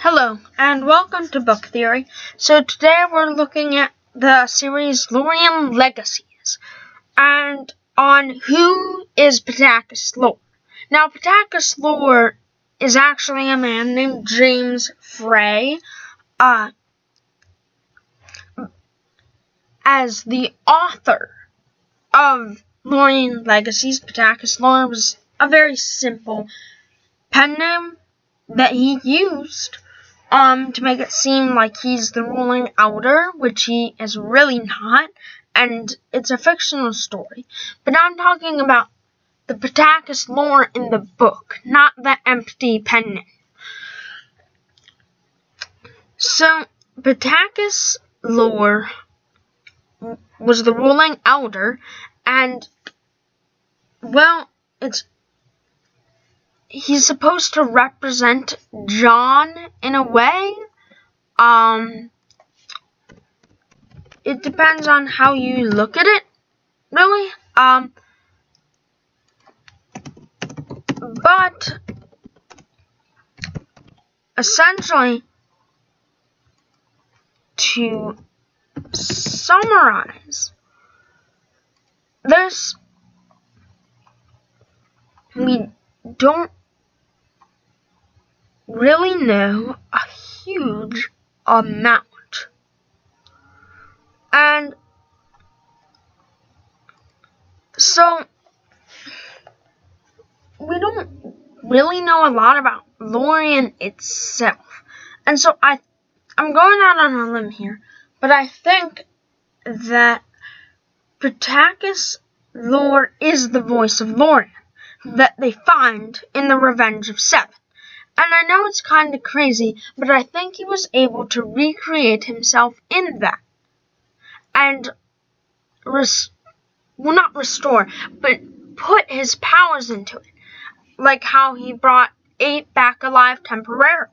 Hello, and welcome to Book Theory. So today we're looking at the series Lorien Legacies, and on who is Pittacus Lore. Now, Pittacus Lore is actually a man named James Frey, uh, as the author of Lorien Legacies. Pittacus Lore was a very simple pen name that he used um to make it seem like he's the ruling elder, which he is really not, and it's a fictional story. But I'm talking about the Pittacus lore in the book, not the empty pen. So Pittacus lore was the ruling elder, and well, it's he's supposed to represent John in a way. Um, it depends on how you look at it, really. Um, but essentially, to summarize, there's we don't really know a huge amount. And so we don't really know a lot about Lorien itself. And so I I'm going out on a limb here, but I think that Pittacus Lore is the voice of Lorien that they find in the Revenge of Seven. I know it's kind of crazy, but I think he was able to recreate himself in that. And, res- well, not restore, but put his powers into it. Like how he brought eight back alive temporarily.